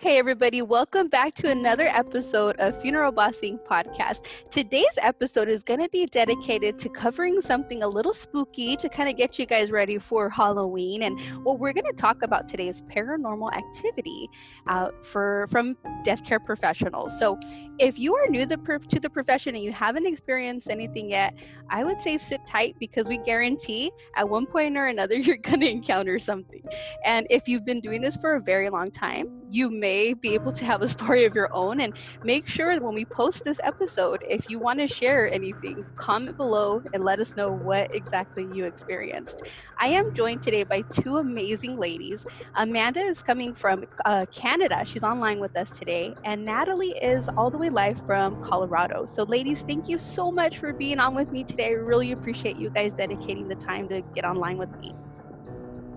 Hey, everybody, welcome back to another episode of Funeral Bossing Podcast. Today's episode is going to be dedicated to covering something a little spooky to kind of get you guys ready for Halloween. And what we're going to talk about today is paranormal activity uh, for from death care professionals. So, if you are new to the profession and you haven't experienced anything yet, I would say sit tight because we guarantee at one point or another you're going to encounter something. And if you've been doing this for a very long time, you may be able to have a story of your own. And make sure when we post this episode, if you want to share anything, comment below and let us know what exactly you experienced. I am joined today by two amazing ladies. Amanda is coming from uh, Canada, she's online with us today, and Natalie is all the way live from Colorado. So, ladies, thank you so much for being on with me today. I really appreciate you guys dedicating the time to get online with me.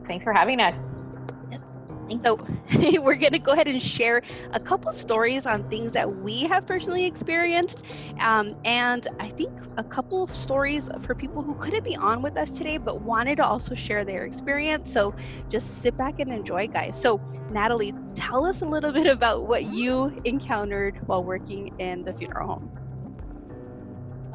Thanks for having us. So, we're going to go ahead and share a couple stories on things that we have personally experienced. Um, and I think a couple stories for people who couldn't be on with us today, but wanted to also share their experience. So, just sit back and enjoy, guys. So, Natalie, tell us a little bit about what you encountered while working in the funeral home.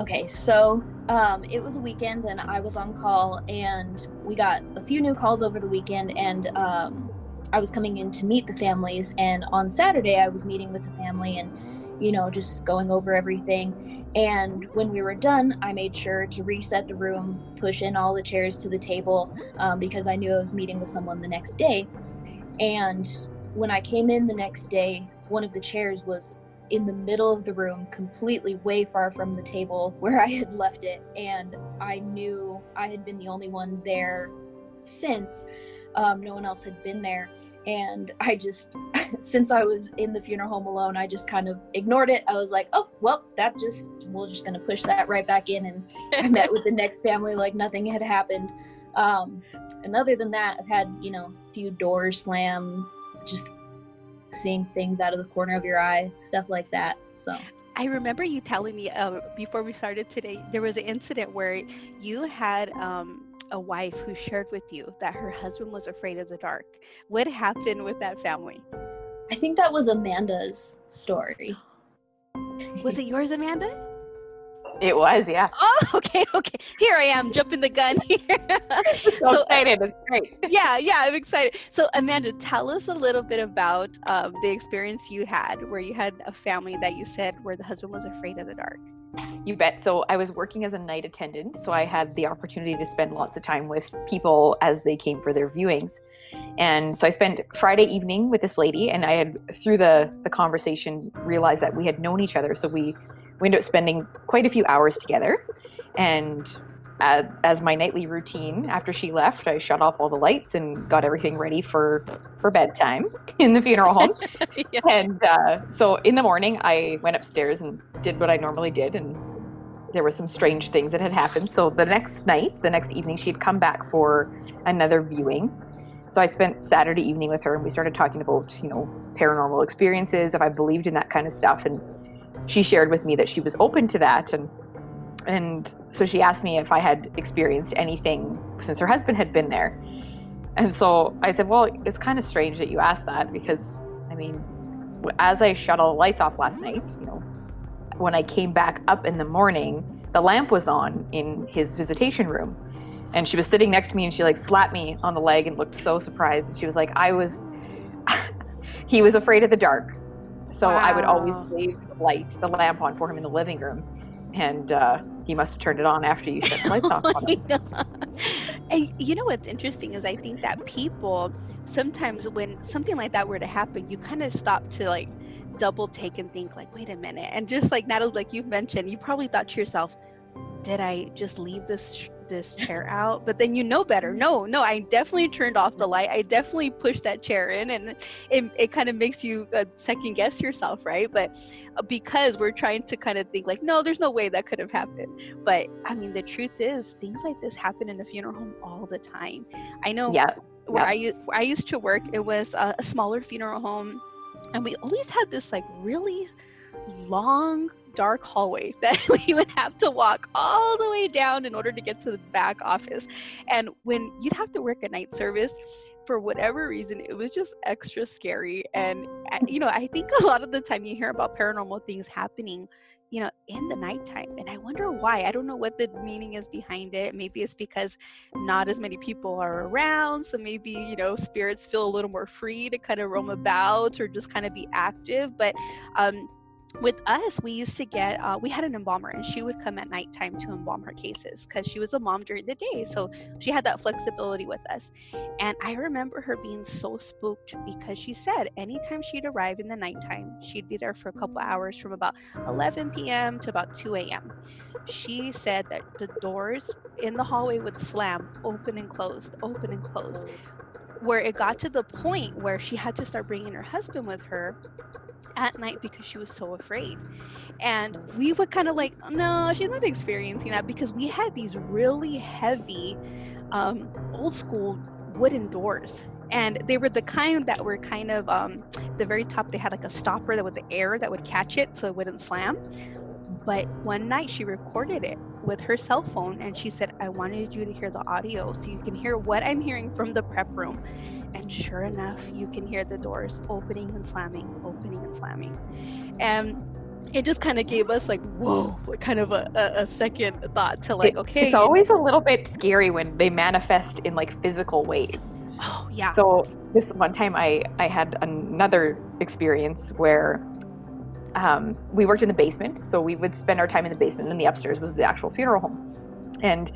Okay, so um, it was a weekend and I was on call, and we got a few new calls over the weekend, and um, I was coming in to meet the families. And on Saturday, I was meeting with the family and, you know, just going over everything. And when we were done, I made sure to reset the room, push in all the chairs to the table um, because I knew I was meeting with someone the next day. And when I came in the next day, one of the chairs was in the middle of the room, completely way far from the table where I had left it. And I knew I had been the only one there since um, no one else had been there. And I just, since I was in the funeral home alone, I just kind of ignored it. I was like, oh, well, that just, we're just going to push that right back in. And I met with the next family like nothing had happened. Um, and other than that, I've had, you know, a few doors slam, just seeing things out of the corner of your eye, stuff like that. So I remember you telling me uh, before we started today, there was an incident where you had um, a wife who shared with you that her husband was afraid of the dark. What happened with that family? I think that was Amanda's story. Was it yours, Amanda? It was, yeah. Oh, okay, okay. Here I am jumping the gun here. so, so excited. It's great. Yeah, yeah, I'm excited. So, Amanda, tell us a little bit about um, the experience you had where you had a family that you said where the husband was afraid of the dark. You bet. So, I was working as a night attendant, so I had the opportunity to spend lots of time with people as they came for their viewings. And so I spent Friday evening with this lady, and I had, through the, the conversation, realized that we had known each other. So we we ended up spending quite a few hours together. And uh, as my nightly routine, after she left, I shut off all the lights and got everything ready for for bedtime in the funeral home. yeah. And uh, so in the morning, I went upstairs and did what I normally did, and there were some strange things that had happened. So the next night, the next evening, she'd come back for another viewing. So I spent Saturday evening with her, and we started talking about you know paranormal experiences, if I believed in that kind of stuff, and she shared with me that she was open to that and and so she asked me if I had experienced anything since her husband had been there. And so I said, "Well, it's kind of strange that you asked that because I mean, as I shut all the lights off last night, you know, when I came back up in the morning, the lamp was on in his visitation room." And she was sitting next to me and she like slapped me on the leg and looked so surprised. And she was like, "I was he was afraid of the dark so wow. I would always leave the light, the lamp on for him in the living room. And uh, he must have turned it on after you shut the lights off. oh and you know what's interesting is I think that people sometimes when something like that were to happen, you kind of stop to like double take and think like, wait a minute. And just like Natalie, like you mentioned, you probably thought to yourself, did I just leave this this chair out but then you know better. No no i definitely turned off the light. I definitely pushed that chair in and it, it kind of makes you uh, second guess yourself right? But uh, because we're trying to kind of think like no there's no way that could have happened. But i mean the truth is things like this happen in a funeral home all the time. I know yeah where I, where I used to work it was a, a smaller funeral home and we always had this like really long dark hallway that we would have to walk all the way down in order to get to the back office. And when you'd have to work a night service, for whatever reason, it was just extra scary. And, you know, I think a lot of the time you hear about paranormal things happening, you know, in the nighttime. And I wonder why. I don't know what the meaning is behind it. Maybe it's because not as many people are around. So maybe, you know, spirits feel a little more free to kind of roam about or just kind of be active. But, um, with us, we used to get, uh, we had an embalmer and she would come at nighttime to embalm her cases because she was a mom during the day. So she had that flexibility with us. And I remember her being so spooked because she said anytime she'd arrive in the nighttime, she'd be there for a couple hours from about 11 p.m. to about 2 a.m. She said that the doors in the hallway would slam open and closed, open and closed, where it got to the point where she had to start bringing her husband with her at night because she was so afraid. And we were kind of like, no, she's not experiencing that because we had these really heavy, um, old school wooden doors. And they were the kind that were kind of um, the very top. They had like a stopper that with the air that would catch it so it wouldn't slam. But one night she recorded it with her cell phone and she said, I wanted you to hear the audio so you can hear what I'm hearing from the prep room. And sure enough, you can hear the doors opening and slamming, opening and slamming. And it just kind of gave us like, whoa, like kind of a, a, a second thought to like, okay. It's always a little bit scary when they manifest in like physical ways. Oh yeah. So this one time I, I had another experience where um, we worked in the basement. So we would spend our time in the basement and the upstairs was the actual funeral home. And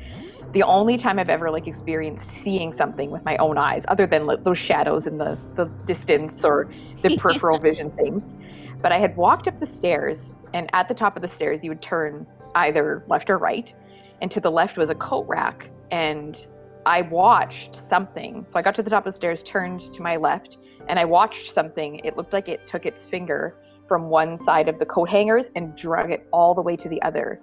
the only time I've ever like experienced seeing something with my own eyes, other than like, those shadows in the, the distance or the peripheral vision things. But I had walked up the stairs, and at the top of the stairs, you would turn either left or right. And to the left was a coat rack. And I watched something. So I got to the top of the stairs, turned to my left, and I watched something. It looked like it took its finger from one side of the coat hangers and drug it all the way to the other.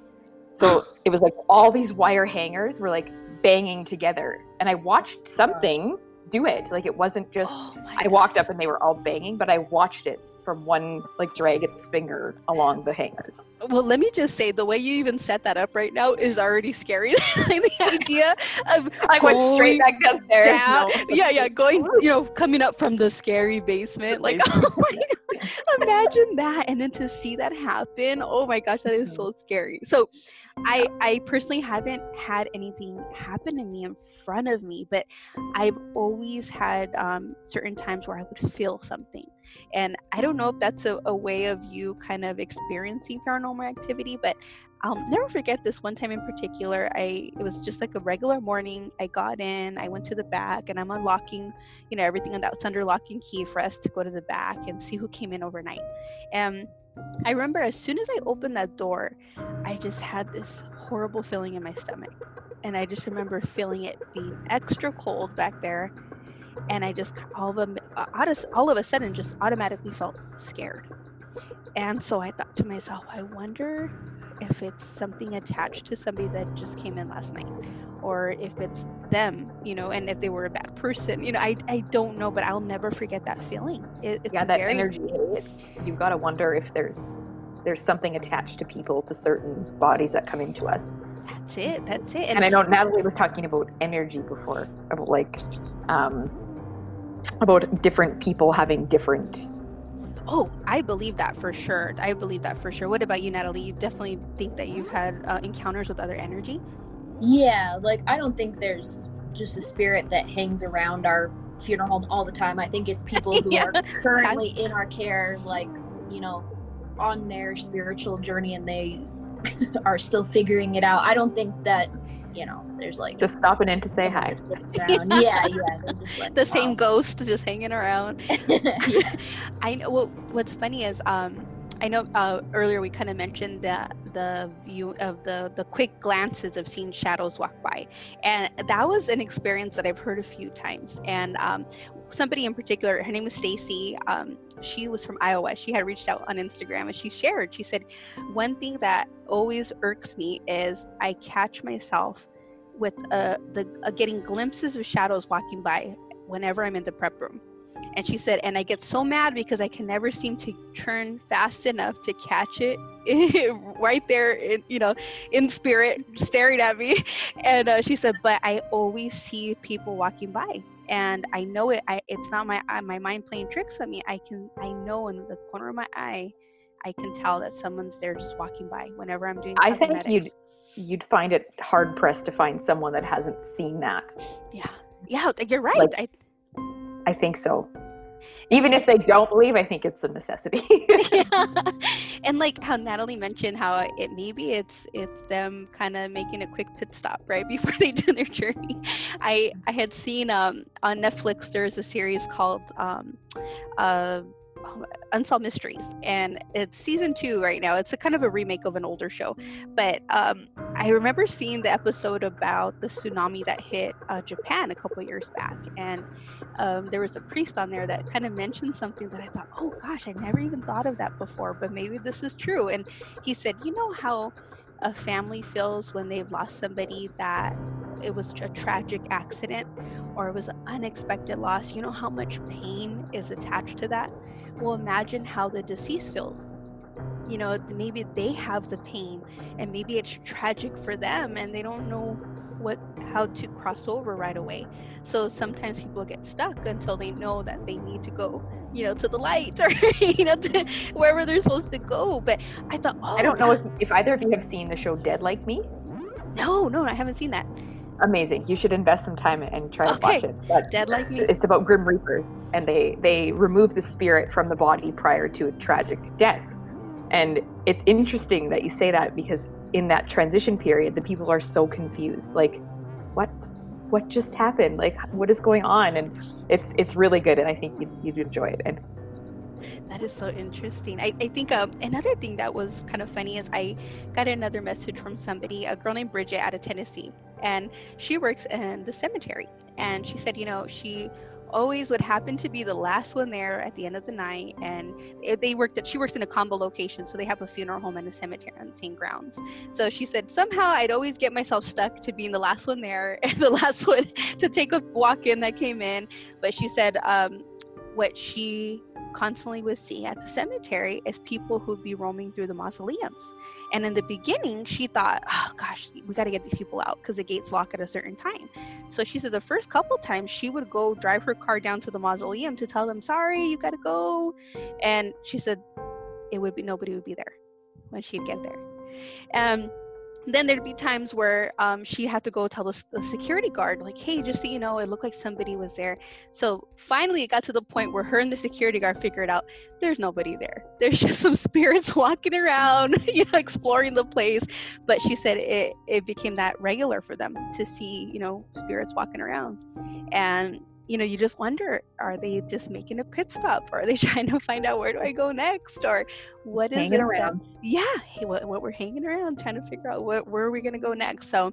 So it was like all these wire hangers were like banging together. And I watched something do it. Like it wasn't just Oh I walked up and they were all banging, but I watched it from one like drag its finger along the hangers. Well, let me just say the way you even set that up right now is already scary. like the idea of I went straight back downstairs. down, No. yeah, yeah, going, you know, coming up from the scary basement. Like, oh my God, imagine that, and then to see that happen. Oh my gosh, that is so scary. So, I I personally haven't had anything happen to me in front of me, but I've always had um, certain times where I would feel something, and I don't know if that's a, a way of you kind of experiencing paranormal activity, but I'll never forget this one time in particular. I it was just like a regular morning. I got in, I went to the back, and I'm unlocking, you know, everything that's under lock and key for us to go to the back and see who came in overnight. And I remember as soon as I opened that door, I just had this horrible feeling in my stomach, and I just remember feeling it being extra cold back there, and I just all of a, all of a sudden just automatically felt scared. And so I thought to myself, I wonder if it's something attached to somebody that just came in last night or if it's them, you know, and if they were a bad person. You know, I, I don't know, but I'll never forget that feeling. It, it's yeah, that very, energy. You've got to wonder if there's there's something attached to people, to certain bodies that come into us. That's it. That's it. And I know Natalie was talking about energy before, about like um, about different people having different Oh, I believe that for sure. I believe that for sure. What about you, Natalie? You definitely think that you've had uh, encounters with other energy? Yeah, like I don't think there's just a spirit that hangs around our funeral home all the time. I think it's people who Yeah, are currently in our care, like, you know, on their spiritual journey and they are still figuring it out. I don't think that, you know, there's like just stopping in to say hi. yeah, yeah. just like, The same ghost just hanging around. Yeah. I know. Well, what's funny is, um, I know uh, earlier we kind of mentioned the the view of the the quick glances of seeing shadows walk by, and that was an experience that I've heard a few times. And um, somebody in particular, her name was Stacy. Um, she was from Iowa. She had reached out on Instagram and she shared. She said, one thing that always irks me is I catch myself with uh, the uh, getting glimpses of shadows walking by whenever I'm in the prep room And she said, and I get so mad because I can never seem to turn fast enough to catch it right there, in, you know, in spirit, staring at me. And uh, she said, but I always see people walking by, and I know it. I, it's not my my mind playing tricks on me. I can I know in the corner of my eye, I can tell that someone's there just walking by whenever I'm doing. I think you'd you'd find it hard pressed to find someone that hasn't seen that. Yeah, yeah, you're right. Like, I I think so. Even if they don't believe, I think it's a necessity. yeah. And like how Natalie mentioned how it maybe it's it's them kind of making a quick pit stop right before they do their journey. I I had seen um on Netflix there's a series called um uh Unsolved Mysteries, and it's season two right now. It's a kind of a remake of an older show, but um, I remember seeing the episode about the tsunami that hit uh, Japan a couple years back, and um, there was a priest on there that kind of mentioned something that I thought, oh gosh, I never even thought of that before, but maybe this is true. And he said, you know how a family feels when they've lost somebody that it was a tragic accident or it was an unexpected loss. You know how much pain is attached to that? Well imagine how the deceased feels. You know maybe they have the pain and maybe it's tragic for them and they don't know what how to cross over right away. So sometimes people get stuck until they know that they need to go you know to the light or you know to wherever they're supposed to go. But i thought oh, i don't know if, if either of you have seen the show dead like me? No no i haven't seen that. Amazing. You should invest some time and try to watch it. But Dead like me. It's about grim reapers, and they they remove the spirit from the body prior to a tragic death. And it's interesting that you say that because in that transition period, the people are so confused. Like, what what just happened? Like, what is going on? And it's it's really good, and I think you'd, you'd enjoy it. And that is so interesting. I, I think um, another thing that was kind of funny is I got another message from somebody, a girl named Bridget out of Tennessee, and she works in the cemetery. And she said, you know, she always would happen to be the last one there at the end of the night and they worked at she works in a combo location so they have a funeral home and a cemetery on the same grounds. So she said somehow i'd always get myself stuck to being the last one there the last one to take a walk in that came in. But she said um, what she constantly would see at the cemetery is people who'd be roaming through the mausoleums. And in the beginning, she thought, oh gosh, we got to get these people out because the gates lock at a certain time. So she said the first couple times she would go drive her car down to the mausoleum to tell them, sorry, you got to go. And she said it would be nobody would be there when she'd get there. Um, then there'd be times where um, she had to go tell the, the, security guard like hey just so you know it looked like somebody was there. So finally it got to the point where her and the security guard figured out there's nobody there. There's just some spirits walking around you know exploring the place. But she said it, it became that regular for them to see you know spirits walking around. And you know, you just wonder, are they just making a pit stop? Or are they trying to find out where do I go next? Or what is hanging it around? That, yeah, hey, what, what we're hanging around, trying to figure out what, where are we going to go next. So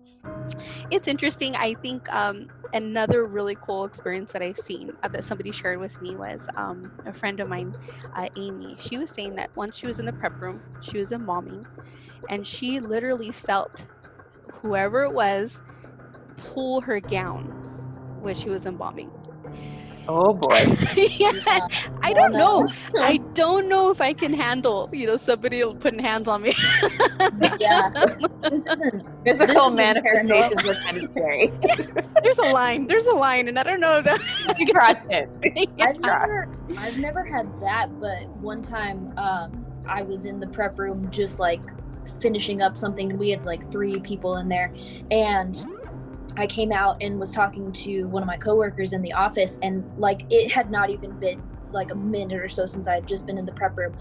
it's interesting. I think um, another really cool experience that I've seen uh, that somebody shared with me was um, a friend of mine, uh, Amy. She was saying that once she was in the prep room, she was embalming, and she literally felt whoever it was pull her gown when she was embalming Oh boy. yeah. I don't know. I don't know if I can handle, you know, somebody putting hands on me. yeah. Physical manifestations are kind of scary. There's a line. There's a line, and I don't know that. you crossed it. yeah. I've, never, I've never had that, but one time um, I was in the prep room just like finishing up something, and we had like three people in there, and I came out and was talking to one of my coworkers in the office, and like it had not even been like a minute or so since I had just been in the prep room.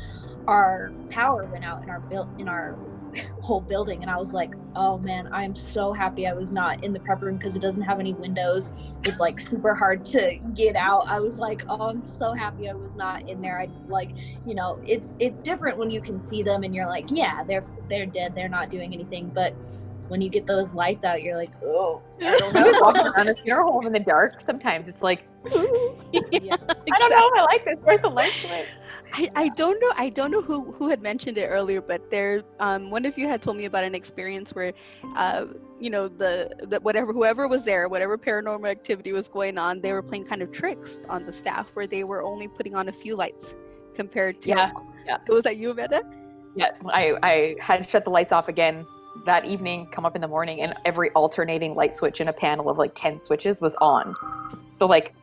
Our power went out in our built in our whole building, and I was like, "Oh man, I am so happy I was not in the prep room because it doesn't have any windows. It's like super hard to get out." I was like, "Oh, I'm so happy I was not in there." I like, you know, it's it's different when you can see them and you're like, "Yeah, they're they're dead. They're not doing anything," but when you get those lights out, you're like, oh, I don't know. Walking around the funeral home in the dark, sometimes it's like, yeah, I don't know if I like this. Where's the light switch? I, I don't know I don't know who who had mentioned it earlier, but there um one of you had told me about an experience where uh you know the, the whatever whoever was there, whatever paranormal activity was going on, they were playing kind of tricks on the staff where they were only putting on a few lights compared to Yeah, yeah. Was that you, Amanda? Yeah, I, I had shut the lights off again that evening, come up in the morning, and every alternating light switch in a panel of like 10 switches was on. So, like,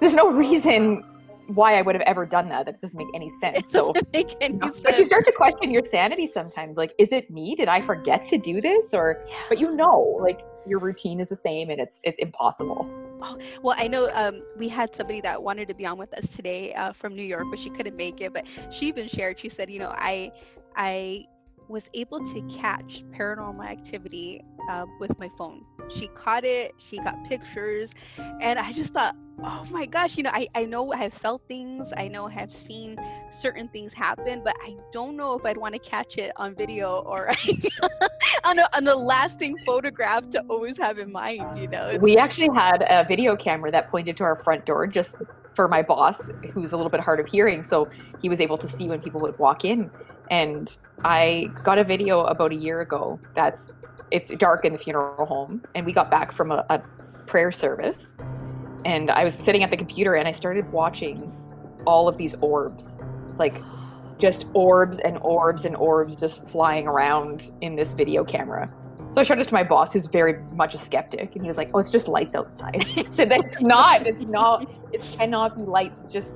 there's no reason why I would have ever done that. That doesn't make any sense. It So, make any but you start to question your sanity sometimes. Like, is it me? Did I forget to do this? Or, Yeah. but you know, like, your routine is the same and it's it's impossible. Well, I know um, we had somebody that wanted to be on with us today uh, from New York, but she couldn't make it. But she even shared. She said, you know, I, I was able to catch paranormal activity uh, with my phone. She caught it. She got pictures, and I just thought, oh my gosh, you know, I I know I've felt things. I know I have seen certain things happen, but I don't know if I'd want to catch it on video or on a, on the lasting photograph to always have in mind. You know, It's- We actually had a video camera that pointed to our front door just for my boss, who's a little bit hard of hearing. So he was able to see when people would walk in. And I got a video about a year ago that's it's dark in the funeral home. And we got back from a, a prayer service. And I was sitting at the computer and I started watching all of these orbs. Like just orbs and orbs and orbs just flying around in this video camera. So I showed it to my boss, who's very much a skeptic, and he was like, "Oh, it's just lights outside." I said, "That's not. It's not. It cannot be lights. It's just,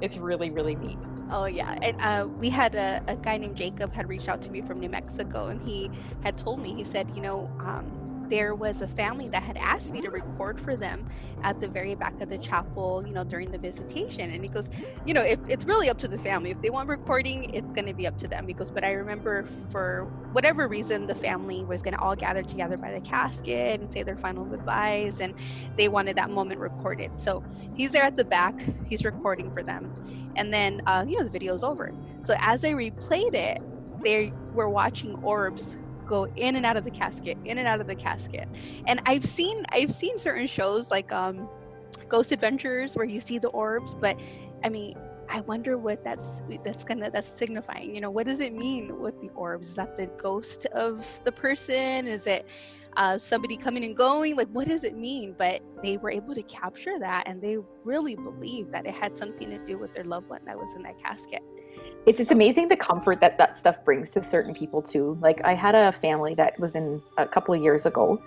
it's really, really neat." Oh yeah, and uh, we had a, a guy named Jacob had reached out to me from New Mexico, and he had told me he said, you know, um, there was a family that had asked me to record for them at the very back of the chapel, you know, during the visitation, and he goes, you know, if, it's really up to the family. If they want recording, it's going to be up to them. He goes, but I remember for whatever reason, the family was going to all gather together by the casket and say their final goodbyes, and they wanted that moment recorded. So he's there at the back, he's recording for them and then uh, you know the video's over so as they replayed it they were watching orbs go in and out of the casket in and out of the casket. And i've seen i've seen certain shows like um ghost adventures where you see the orbs but i mean i wonder what that's that's gonna that's signifying. You know what does it mean with the orbs? Is that the ghost of the person? Is it uh, somebody coming and going like what does it mean but they were able to capture that and they really believed that it had something to do with their loved one that was in that casket It's it's amazing the comfort that that stuff brings to certain people too. Like I had a family that was in a couple of years ago,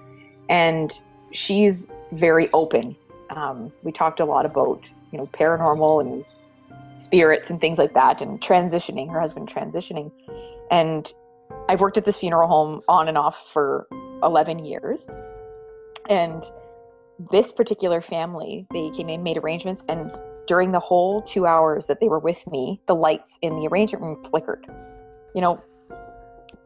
and she's very open. Um, we talked a lot about you know paranormal and spirits and things like that, and transitioning. Her husband transitioning, and I've worked at this funeral home on and off for 11 years, and this particular family they came in made arrangements and during the whole two hours that they were with me, the lights in the arrangement room flickered. You know,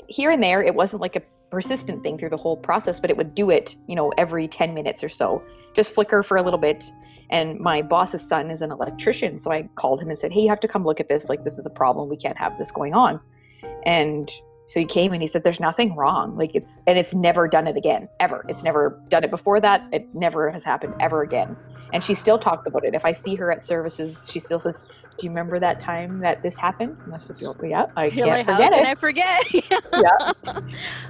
here and there, it wasn't like a persistent thing through the whole process, but it would do it, you know, every 10 minutes or so, just flicker for a little bit. And my boss's son is an electrician. So I called him and said, Hey, you have to come look at this. Like, this is a problem. We can't have this going on. And so he came and he said, There's nothing wrong. Like, it's, and it's never done it again, ever. It's never done it before that. It never has happened ever again and she still talks about it. If I see her at services, she still says, "Do you remember that time that this happened?" And I said, "Oh, "Yeah, I can't like, how forget can it." I forget? Yeah.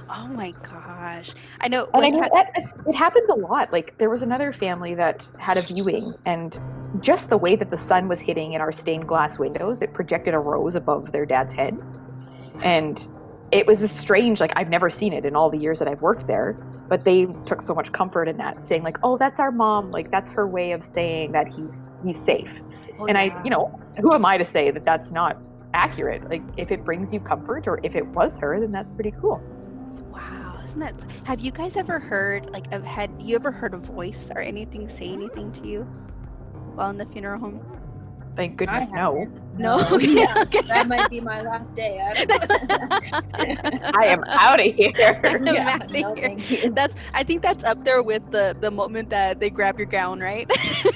oh my gosh. I know. and I mean, ha- that, it happens a lot. Like there was another family that had a viewing, and just the way that the sun was hitting in our stained glass windows, it projected a rose above their dad's head, and it was a strange. Like I've never seen it in all the years that I've worked there. But they took so much comfort in that, saying like, "Oh, that's our mom. Like that's her way of saying that he's he's safe." oh, and yeah. I, you know, who am I to say that that's not accurate? Like, if it brings you comfort or if it was her, then that's pretty cool. Wow, isn't that? Have you guys ever heard like have had you ever heard a voice or anything say anything to you while in the funeral home? Thank goodness, no. haven't. No. No, yeah, that might be my last day. I don't I am out of here. I'm yeah, outta no, here. thank you. That's. I think that's up there with the the moment that they grab your gown, right?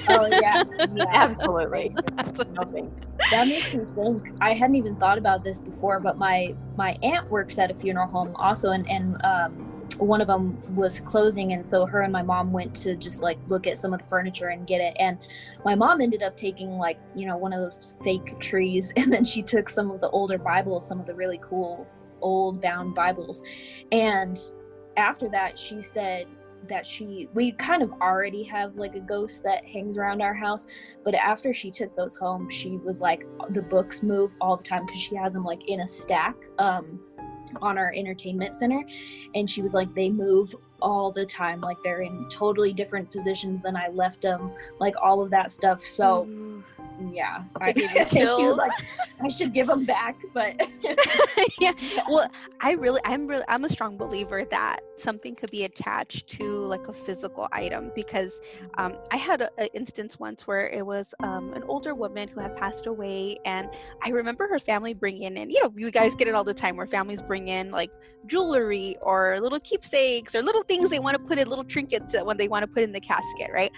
Oh yeah, yeah. Absolutely. Absolutely. That makes me think. I hadn't even thought about this before, but my my aunt works at a funeral home also, and and um, one of them was closing and so her and my mom went to just like look at some of the furniture and get it. And my mom ended up taking like you know one of those fake trees and then she took some of the older bibles some of the really cool old bound bibles. And after that she said that she we kind of already have like a ghost that hangs around our house but after she took those home she was like the books move all the time because she has them like in a stack um on our entertainment center and she was like they move all the time like they're in totally different positions than i left them like all of that stuff so Ooh. Yeah I, she was like i should give them back but yeah well i really i'm really i'm a strong believer that something could be attached to like a physical item because um, i had an instance once where it was um, an older woman who had passed away and i remember her family bringing in you know you guys get it all the time where families bring in like jewelry or little keepsakes or little things they want to put in little trinkets that when they want to put in the casket right?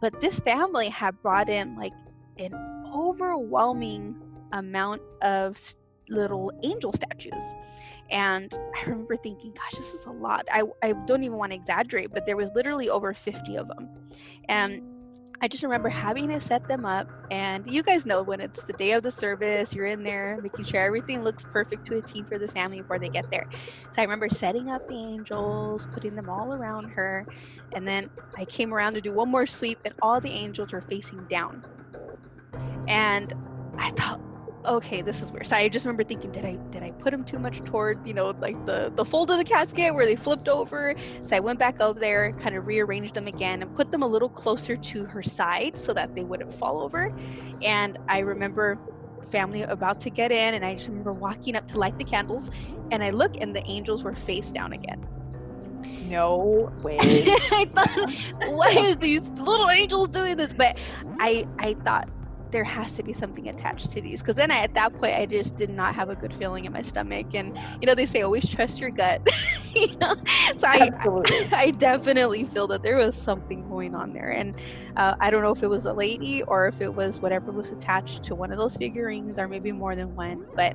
But this family had brought in like an overwhelming amount of little angel statues. And I remember thinking, gosh, this is a lot. I, I don't even want to exaggerate, but there was literally over 50 of them. And I just remember having to set them up. And you guys know when it's the day of the service, you're in there making sure everything looks perfect to a T for the family before they get there. So I remember setting up the angels, putting them all around her. And then I came around to do one more sweep, and all the angels were facing down. And I thought, okay, this is weird. So I just remember thinking, did I did I put them too much toward, you know, like the the fold of the casket where they flipped over? So I went back up there, kind of rearranged them again, and put them a little closer to her side so that they wouldn't fall over. And I remember family about to get in, and I just remember walking up to light the candles, and I look, and the angels were face down again. No way. I thought, why are these little angels doing this? But I I thought there has to be something attached to these because then I, at that point I just did not have a good feeling in my stomach. And you know they say always trust your gut. You know? So I. I definitely feel that there was something going on there. And uh, I don't know if it was a lady or if it was whatever was attached to one of those figurines or maybe more than one but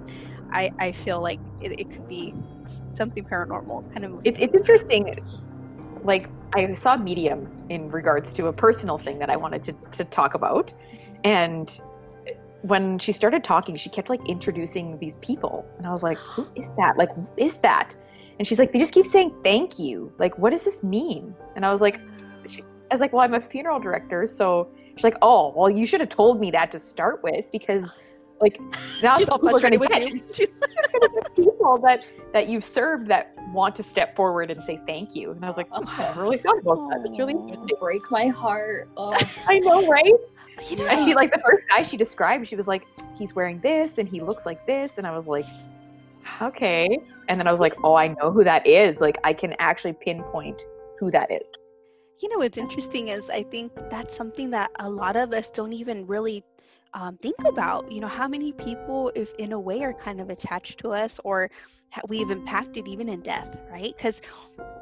I, I feel like it, it could be something paranormal kind of It, it's interesting. Like I saw Medium in regards to a personal thing that I wanted to, to talk about, and when she started talking, she kept like introducing these people, and I was like, "Who is that? Like, who is that?" And she's like, "They just keep saying thank you. Like, what does this mean?" And I was like, she, "I was like, well, I'm a funeral director, so." She's like, "Oh, well, you should have told me that to start with because." Like now She's all frustrated with get- you. People that that you've served that want to step forward and say thank you. And I was like, oh, I never really thought about that. That's really oh. interesting. break my heart oh I know, right? You know, And she like the first guy she described, she was like, he's wearing this and he looks like this, and I was like, okay. And then I was like, oh, I know who that is. Like I can actually pinpoint who that is. you know what's interesting is i think that's something that a lot of us don't even really um, think about you know how many people if in a way are kind of attached to us or we've impacted even in death right because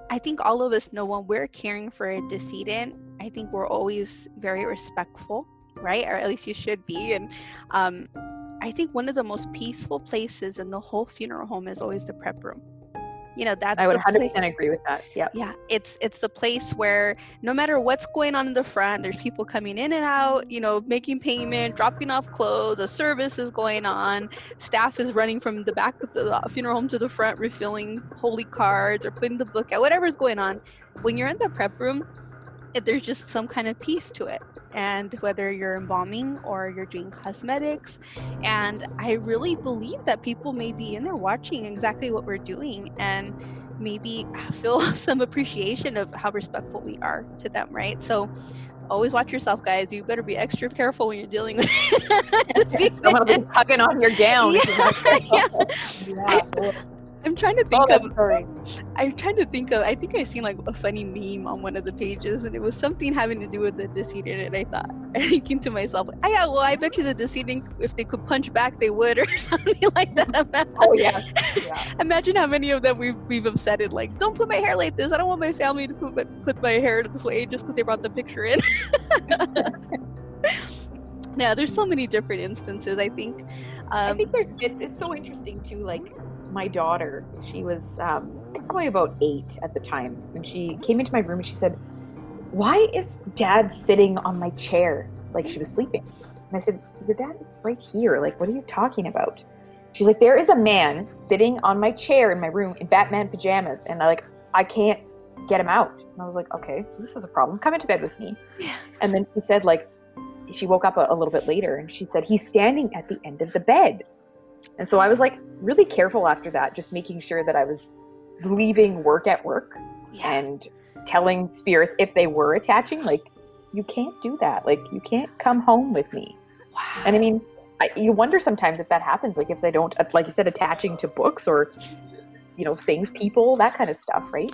i think all of us know when we're caring for a decedent i think we're always very respectful right or at least you should be and um, i think one of the most peaceful places in the whole funeral home is always the prep room you know that's I would 100% agree with that. Yeah. yeah it's it's the place where no matter what's going on in the front there's people coming in and out you know making payment dropping off clothes a service is going on staff is running from the back of the funeral home to the front refilling holy cards or putting the book out whatever's going on when you're in the prep room there's just some kind of peace to it and whether you're embalming or you're doing cosmetics and i really believe that people may be in there watching exactly what we're doing and maybe feel some appreciation of how respectful we are to them right so always watch yourself guys you better be extra careful when you're dealing with Someone will be tugging on your gown. if you're yeah, yeah. yeah i'm trying to Oh, think that's of. I'm trying to think of. I think I seen like a funny meme on one of the pages, and it was something having to do with the decedent. And I thought, thinking to myself, oh, yeah, well, I bet you the decedent, if they could punch back, they would, or something like that. Oh yeah. yeah. Imagine how many of them we've we've upsetted. Like, don't put my hair like this. I don't want my family to put my, put my hair this way just because they brought the picture in. yeah, there's so many different instances. I think. I Um, think there's it's, it's so interesting too. Like my daughter, she was um, probably about eight at the time. And she came into my room and she said, Why is dad sitting on my chair? Like she was sleeping. And I said, Your dad is right here. Like, what are you talking about? She's like, There is a man sitting on my chair in my room in Batman pajamas. And I like, I can't get him out. And I was like, Okay, this is a problem. Come into bed with me. Yeah. And then she said, like, she woke up a, a little bit later and she said, He's standing at the end of the bed. And so I was like really careful after that, just making sure that I was leaving work at work Yeah. and telling spirits if they were attaching, like, you can't do that. Like, you can't come home with me. Wow. And I mean, I, you wonder sometimes if that happens, like if they don't, uh, like you said, attaching to books or, you know, things, people, that kind of stuff, right?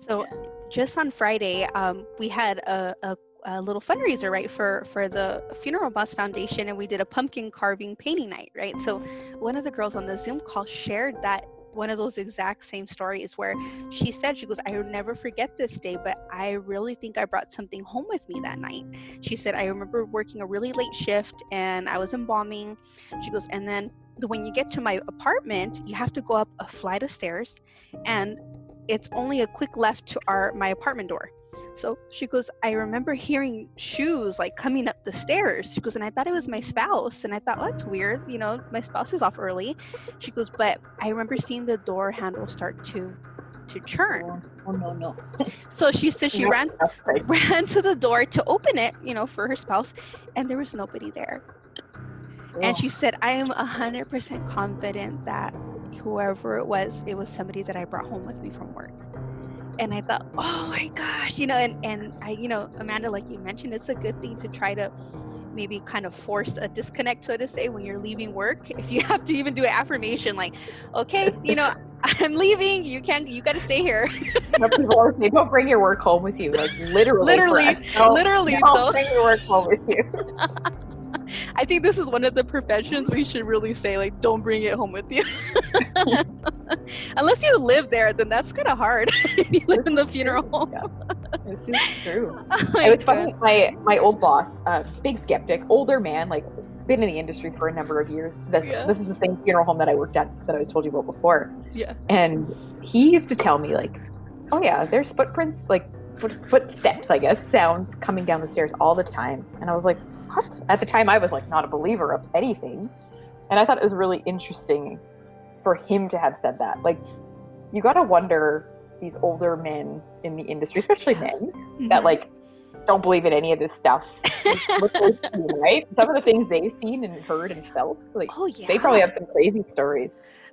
So just on Friday, um, we had a, a, a little fundraiser, right, for for the Funeral bus Foundation, and we did a pumpkin carving painting night, right. So one of the girls on the Zoom call shared that one of those exact same stories where she said she goes i will never forget this day but i really think i brought something home with me that night she said i remember working a really late shift and i was embalming she goes and then when you get to my apartment you have to go up a flight of stairs and it's only a quick left to our my apartment door. So she goes i remember hearing shoes like coming up the stairs. She goes and i thought it was my spouse. And i thought well, that's weird you know my spouse is off early. She goes but i remember seeing the door handle start to to churn. Oh, oh no no. so she said she ran ran to the door to open it you know for her spouse and there was nobody there. And she said i am 100% confident that whoever it was it was somebody that i brought home with me from work and i thought oh my gosh you know and and i you know amanda like you mentioned it's a good thing to try to maybe kind of force a disconnect so to say when you're leaving work if you have to even do an affirmation like okay you know i'm leaving you can't you got to stay here don't bring your work home with you. Like literally. Literally, literally, Don't don't. bring your work home with you. I think this is one of the professions we should really say, like, don't bring it home with you. Unless you live there, then that's kind of hard. if you live in the funeral home. This is true. Oh it was funny. My my old boss, uh, big skeptic, older man, like been in the industry for a number of years. This, Yeah. this is the same funeral home that I worked at that I was told you about before. Yeah. And he used to tell me like, oh yeah, there's footprints, like foot, footsteps, I guess, sounds coming down the stairs all the time. And I was like, what? At the time, I was like not a believer of anything, and I thought it was really interesting for him to have said that. Like, you got to wonder these older men in the industry, especially men, that Mhm. like don't believe in any of this stuff. What they've seen, right? Some of the things they've seen and heard and felt, like oh yeah. they probably have some crazy stories.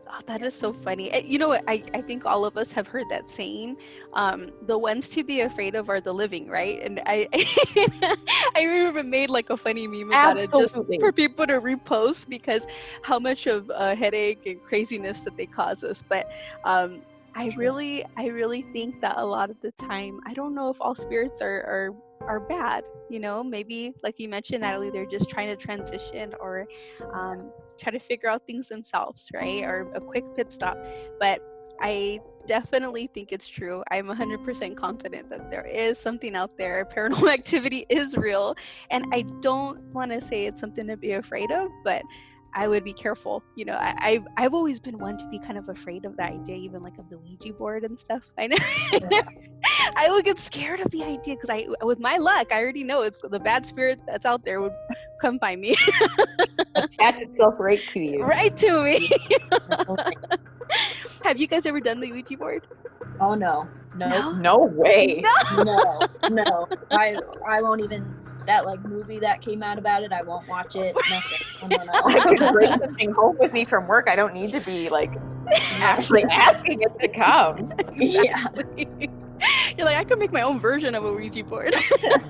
Oh, that is so funny. Eh, You know what? I, I think all of us have heard that saying. Um, the ones to be afraid of are the living, right? And I I remember made like a funny meme about it just for people to repost because how much of a headache and craziness that they cause us. But um, I really I really think that a lot of the time I don't know if all spirits are are are bad. You know, maybe like you mentioned, Natalie, they're just trying to transition or um, try to figure out things themselves, right? Or a quick pit stop. But I definitely think it's true. I'm 100% confident that there is something out there. Paranormal activity is real. And I don't want to say it's something to be afraid of, but I would be careful. You know, I, I've, I've always been one to be kind of afraid of the idea, even like of the Ouija board and stuff. I never, I, never, I would get scared of the idea because I, with my luck, I already know it's the bad spirit that's out there would come find me Attach itself right to you. right to me. Have you guys ever done the Ouija board? Oh no. No. No way. No. No. I I won't even that like movie that came out about it, I won't watch it. Nothing. No, no, I could no. bring something home with me from work. I don't need to be like actually asking it to come. yeah. You're like, I could make my own version of a Ouija board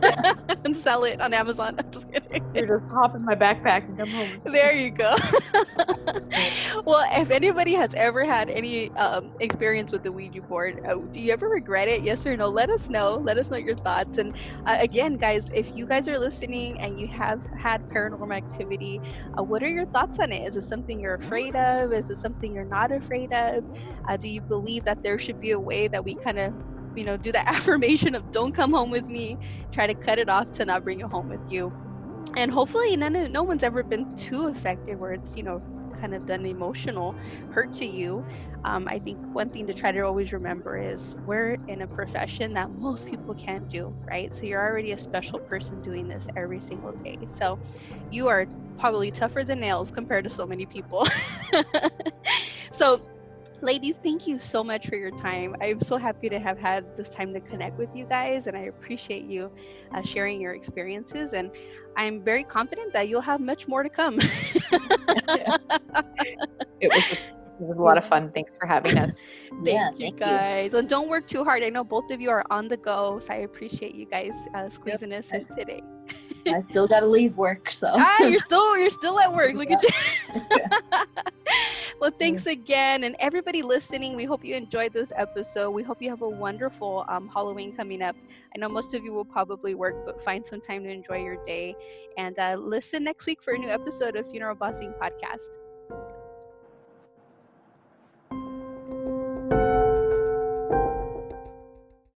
and sell it on Amazon. I'm just kidding. You just hop in my backpack and come home. There you go. well, if anybody has ever had any um, experience with the Ouija board, uh, do you ever regret it? Yes or no? Let us know. Let us know your thoughts. And uh, again, guys, if you guys are listening and you have had paranormal activity, uh, what are your thoughts on it? Is it something you're afraid of? Is it something you're not afraid of? Uh, do you believe that there should be a way that we kind of you know, do the affirmation of don't come home with me, try to cut it off to not bring it home with you. And hopefully none of, no one's ever been too affected where it's, you know, kind of done emotional hurt to you, um, I think one thing to try to always remember is we're in a profession that most people can't do, right? So you're already a special person doing this every single day. So you are probably tougher than nails compared to so many people. so ladies thank you so much for your time i'm so happy to have had this time to connect with you guys and i appreciate you uh, sharing your experiences and i'm very confident that you'll have much more to come it was it was a lot of fun. Thanks for having us. thank yeah, you thank guys. You. And don't work too hard. I know both of you are on the go, so I appreciate you guys uh, squeezing yep. us in today. I still got to leave work, so. ah, you're still you're still at work. Look at you. well, thanks again, and everybody listening. We hope you enjoyed this episode. We hope you have a wonderful um, Halloween coming up. I know most of you will probably work, but find some time to enjoy your day. And uh, listen next week for a new episode of Funeral Bossing Podcast.